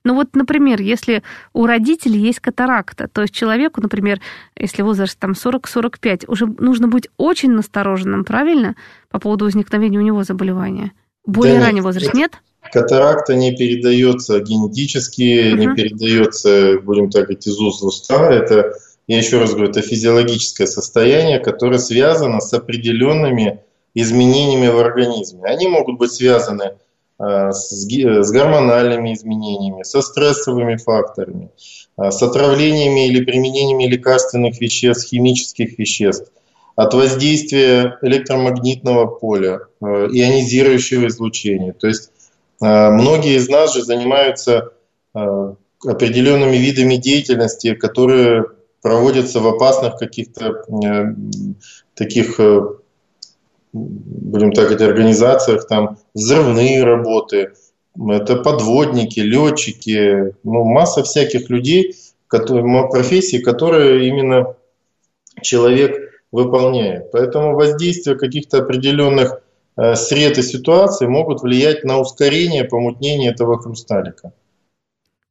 Speaker 1: Ну вот, например, если у родителей есть катаракта, то есть человеку, например, если возраст там 40-45, уже нужно быть очень настороженным, правильно, по поводу возникновения у него заболевания? Более да, ранний возраст нет?
Speaker 2: Катаракта не передается генетически, угу. не передается, будем так говорить, из уст в уста. Это, я еще раз говорю, это физиологическое состояние, которое связано с определенными изменениями в организме. Они могут быть связаны а, с, с гормональными изменениями, со стрессовыми факторами, а, с отравлениями или применениями лекарственных веществ, химических веществ, от воздействия электромагнитного поля, ионизирующего излучения. То есть многие из нас же занимаются определенными видами деятельности, которые проводятся в опасных каких-то э, таких, э, будем так говорить, организациях, там взрывные работы, это подводники, летчики, ну, масса всяких людей, которые, профессий, которые именно человек выполняет. Поэтому воздействие каких-то определенных Э, сред и ситуации могут влиять на ускорение помутнения этого хрусталика.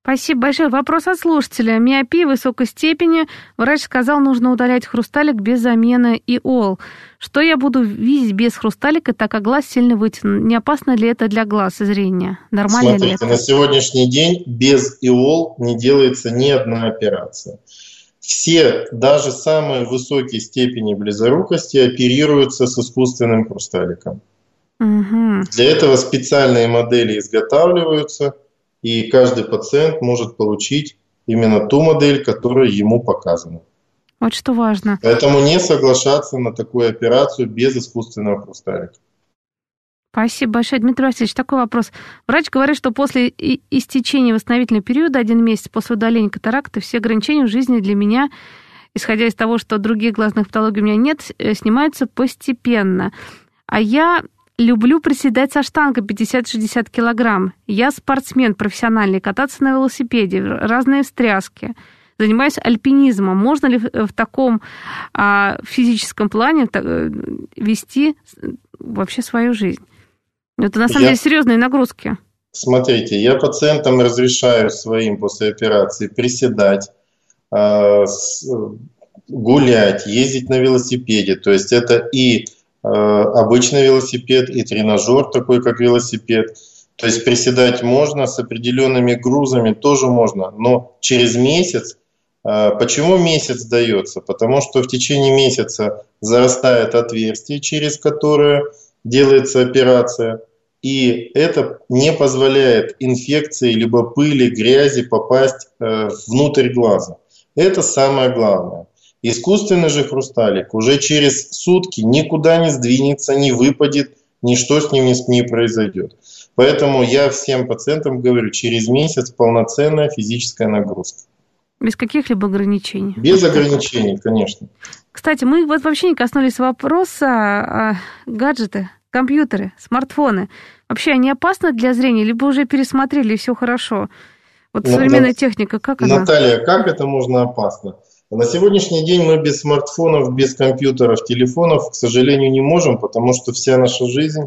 Speaker 1: Спасибо большое. Вопрос от слушателя. Миопия высокой степени. Врач сказал, нужно удалять хрусталик без замены иол. Что я буду видеть без хрусталика, так как глаз сильно вытянут? Не опасно ли это для глаз и зрения? Нормально
Speaker 2: Смотрите,
Speaker 1: ли это?
Speaker 2: на сегодняшний день без иол не делается ни одна операция. Все, даже самые высокие степени близорукости оперируются с искусственным хрусталиком. Угу. Для этого специальные модели изготавливаются, и каждый пациент может получить именно ту модель, которая ему показана.
Speaker 1: Вот что важно.
Speaker 2: Поэтому не соглашаться на такую операцию без искусственного хрусталика.
Speaker 1: Спасибо большое. Дмитрий Васильевич, такой вопрос. Врач говорит, что после истечения восстановительного периода, один месяц после удаления катаракты, все ограничения в жизни для меня, исходя из того, что других глазных патологий у меня нет, э, снимаются постепенно. А я Люблю приседать со штангой 50-60 килограмм. Я спортсмен профессиональный, кататься на велосипеде, разные встряски. Занимаюсь альпинизмом. Можно ли в таком а, физическом плане так, э, вести вообще свою жизнь? Это на самом я... деле серьезные нагрузки.
Speaker 2: Смотрите, я пациентам разрешаю своим после операции приседать, а, гулять, ездить на велосипеде. То есть это и Э, обычный велосипед и тренажер такой, как велосипед. То есть приседать можно, с определенными грузами тоже можно, но через месяц. Э, почему месяц дается? Потому что в течение месяца зарастает отверстие, через которое делается операция, и это не позволяет инфекции, либо пыли, грязи попасть э, внутрь глаза. Это самое главное. Искусственный же хрусталик уже через сутки никуда не сдвинется, не выпадет, ничто с ним не, произойдет. Поэтому я всем пациентам говорю, через месяц полноценная физическая нагрузка.
Speaker 1: Без каких-либо ограничений?
Speaker 2: Без ограничений, конечно.
Speaker 1: Кстати, мы вот вообще не коснулись вопроса а, гаджеты, компьютеры, смартфоны. Вообще они опасны для зрения, либо уже пересмотрели, и все хорошо? Вот ну, современная техника, как
Speaker 2: она? Наталья, как это можно опасно? На сегодняшний день мы без смартфонов, без компьютеров, телефонов, к сожалению, не можем, потому что вся наша жизнь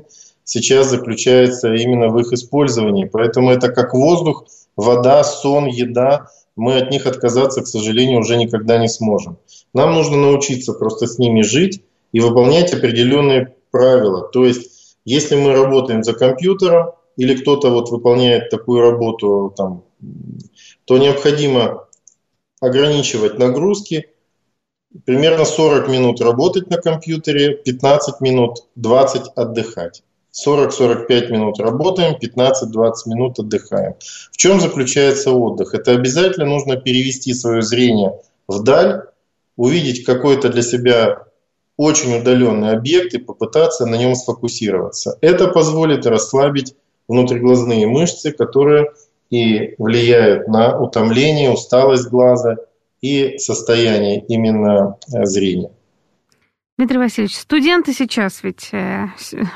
Speaker 2: сейчас заключается именно в их использовании. Поэтому это как воздух, вода, сон, еда. Мы от них отказаться, к сожалению, уже никогда не сможем. Нам нужно научиться просто с ними жить и выполнять определенные правила. То есть, если мы работаем за компьютером или кто-то вот выполняет такую работу, там, то необходимо ограничивать нагрузки, примерно 40 минут работать на компьютере, 15 минут, 20 отдыхать. 40-45 минут работаем, 15-20 минут отдыхаем. В чем заключается отдых? Это обязательно нужно перевести свое зрение вдаль, увидеть какой-то для себя очень удаленный объект и попытаться на нем сфокусироваться. Это позволит расслабить внутриглазные мышцы, которые и влияют на утомление, усталость глаза и состояние именно э, зрения.
Speaker 1: Дмитрий Васильевич, студенты сейчас ведь, э,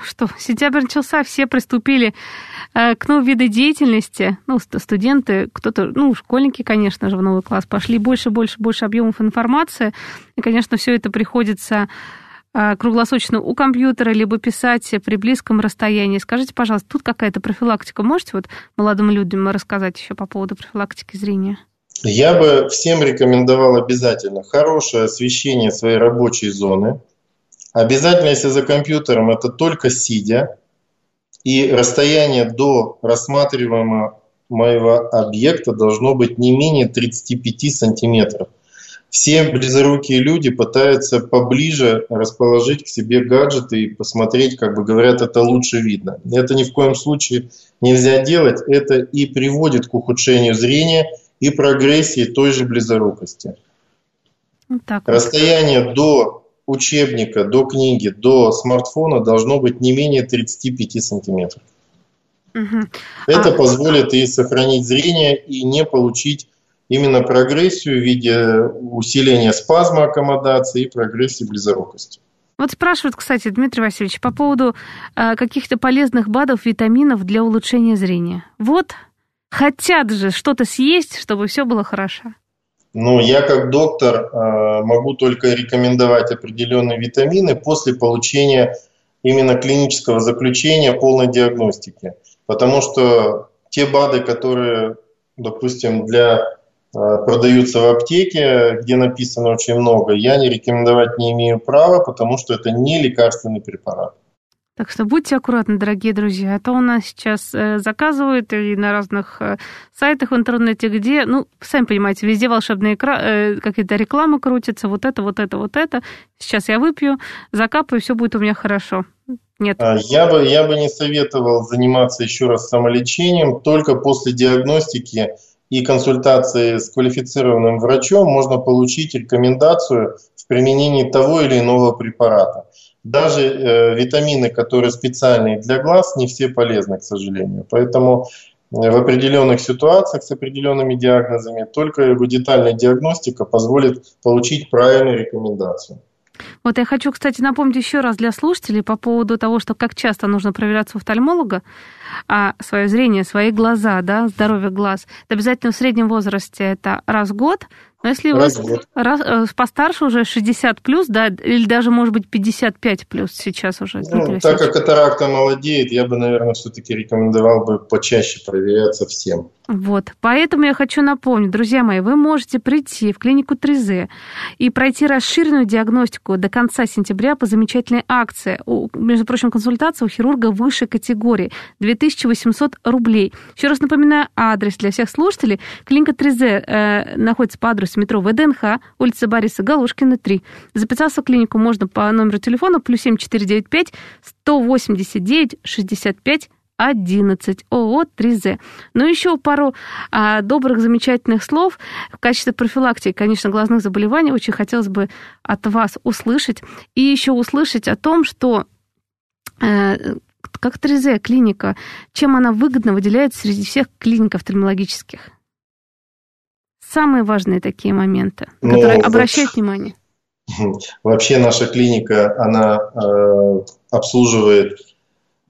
Speaker 1: что, сентябрь начался, все приступили э, к новым виду деятельности. Ну, студенты, кто-то, ну, школьники, конечно же, в новый класс пошли. Больше, больше, больше объемов информации. И, конечно, все это приходится круглосуточно у компьютера, либо писать при близком расстоянии. Скажите, пожалуйста, тут какая-то профилактика? Можете вот молодым людям рассказать еще по поводу профилактики зрения?
Speaker 2: Я бы всем рекомендовал обязательно хорошее освещение своей рабочей зоны. Обязательно, если за компьютером, это только сидя. И расстояние до рассматриваемого моего объекта должно быть не менее 35 сантиметров. Все близорукие люди пытаются поближе расположить к себе гаджеты и посмотреть, как бы говорят, это лучше видно. Это ни в коем случае нельзя делать. Это и приводит к ухудшению зрения – и прогрессии той же близорукости. Вот так вот. Расстояние до учебника, до книги, до смартфона должно быть не менее 35 сантиметров. Угу. Это а... позволит и сохранить зрение, и не получить именно прогрессию в виде усиления спазма аккомодации и прогрессии близорукости.
Speaker 1: Вот спрашивают, кстати, Дмитрий Васильевич, по поводу э, каких-то полезных БАДов, витаминов для улучшения зрения. Вот Хотят же что-то съесть, чтобы все было хорошо.
Speaker 2: Ну, я как доктор э, могу только рекомендовать определенные витамины после получения именно клинического заключения полной диагностики. Потому что те БАДы, которые, допустим, для продаются в аптеке, где написано очень много, я не рекомендовать не имею права, потому что это не лекарственный препарат.
Speaker 1: Так что будьте аккуратны, дорогие друзья, а то у нас сейчас э, заказывают и на разных э, сайтах в интернете, где, ну, сами понимаете, везде волшебные э, какие-то рекламы крутятся, вот это, вот это, вот это. Сейчас я выпью, закапаю, все будет у меня хорошо. Нет.
Speaker 2: А, я бы, я бы не советовал заниматься еще раз самолечением. Только после диагностики и консультации с квалифицированным врачом можно получить рекомендацию в применении того или иного препарата. Даже э, витамины, которые специальные для глаз, не все полезны, к сожалению. Поэтому э, в определенных ситуациях с определенными диагнозами только его детальная диагностика позволит получить правильную рекомендацию.
Speaker 1: Вот я хочу, кстати, напомнить еще раз для слушателей по поводу того, что как часто нужно проверяться у офтальмолога, а свое зрение, свои глаза, да, здоровье глаз. Это обязательно в среднем возрасте это раз в год, но если вы раз, э, постарше уже 60 плюс, да, или даже, может быть, 55 плюс сейчас уже.
Speaker 2: Ну, так как катаракта молодеет, я бы, наверное, все-таки рекомендовал бы почаще проверяться всем.
Speaker 1: Вот, поэтому я хочу напомнить, друзья мои, вы можете прийти в клинику 3Z и пройти расширенную диагностику до конца сентября по замечательной акции. Между прочим, консультация у хирурга высшей категории 2800 рублей. Еще раз напоминаю адрес для всех слушателей. Клиника 3Z э, находится по адресу метро ВДНХ, улица Бориса Галушкина, 3. Записаться в клинику можно по номеру телефона плюс 7495 189 65 11 ООО 3З. Ну, еще пару а, добрых, замечательных слов в качестве профилактики, конечно, глазных заболеваний очень хотелось бы от вас услышать. И еще услышать о том, что э, как 3З клиника, чем она выгодно выделяется среди всех клиник офтальмологических? Самые важные такие моменты, ну, которые обращают внимание.
Speaker 2: Вообще наша клиника, она э, обслуживает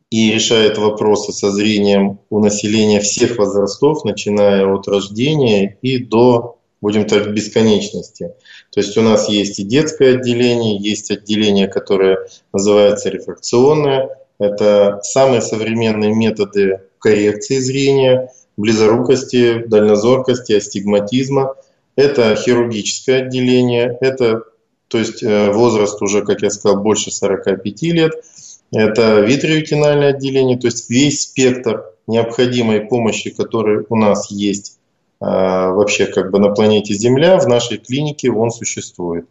Speaker 2: и решает вопросы со зрением у населения всех возрастов, начиная от рождения и до, будем так, бесконечности. То есть у нас есть и детское отделение, есть отделение, которое называется рефракционное. Это самые современные методы коррекции зрения, близорукости, дальнозоркости, астигматизма. Это хирургическое отделение, это то есть э, возраст уже, как я сказал, больше 45 лет – это витреютинальное отделение, то есть весь спектр необходимой помощи, который у нас есть вообще как бы на планете Земля, в нашей клинике он существует.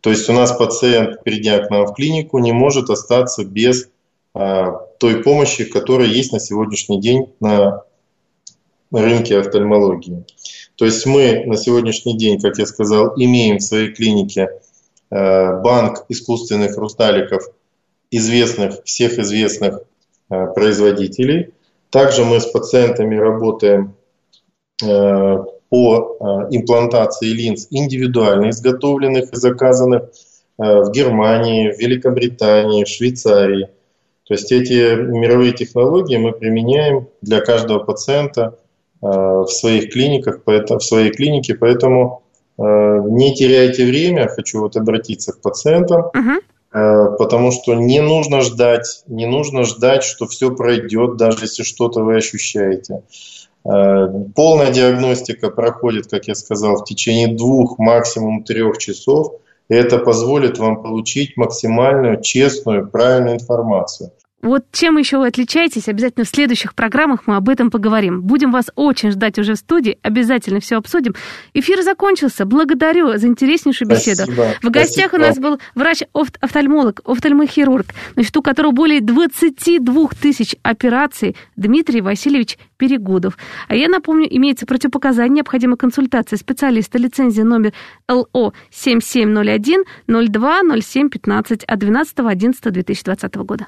Speaker 2: То есть у нас пациент, придя к нам в клинику, не может остаться без той помощи, которая есть на сегодняшний день на рынке офтальмологии. То есть мы на сегодняшний день, как я сказал, имеем в своей клинике э, банк искусственных хрусталиков известных, всех известных э, производителей. Также мы с пациентами работаем по имплантации линз индивидуально изготовленных и заказанных в Германии, в Великобритании, в Швейцарии. То есть эти мировые технологии мы применяем для каждого пациента Э, в своих клиниках, в своей клинике, поэтому э, не теряйте время, хочу вот обратиться к пациентам, uh-huh. потому что не нужно ждать, не нужно ждать, что все пройдет, даже если что-то вы ощущаете. Полная диагностика проходит, как я сказал, в течение двух, максимум трех часов, и это позволит вам получить максимальную, честную, правильную информацию.
Speaker 1: Вот чем еще вы отличаетесь, обязательно в следующих программах мы об этом поговорим. Будем вас очень ждать уже в студии, обязательно все обсудим. Эфир закончился. Благодарю за интереснейшую беседу. Спасибо. В гостях Спасибо. у нас был врач-офтальмолог, офтальмохирург, значит, у которого более 22 тысяч операций Дмитрий Васильевич Перегудов. А я напомню, имеется противопоказание, необходима консультация специалиста, лицензия номер ЛО 7701 02 07 15 от 12 11 2020 года.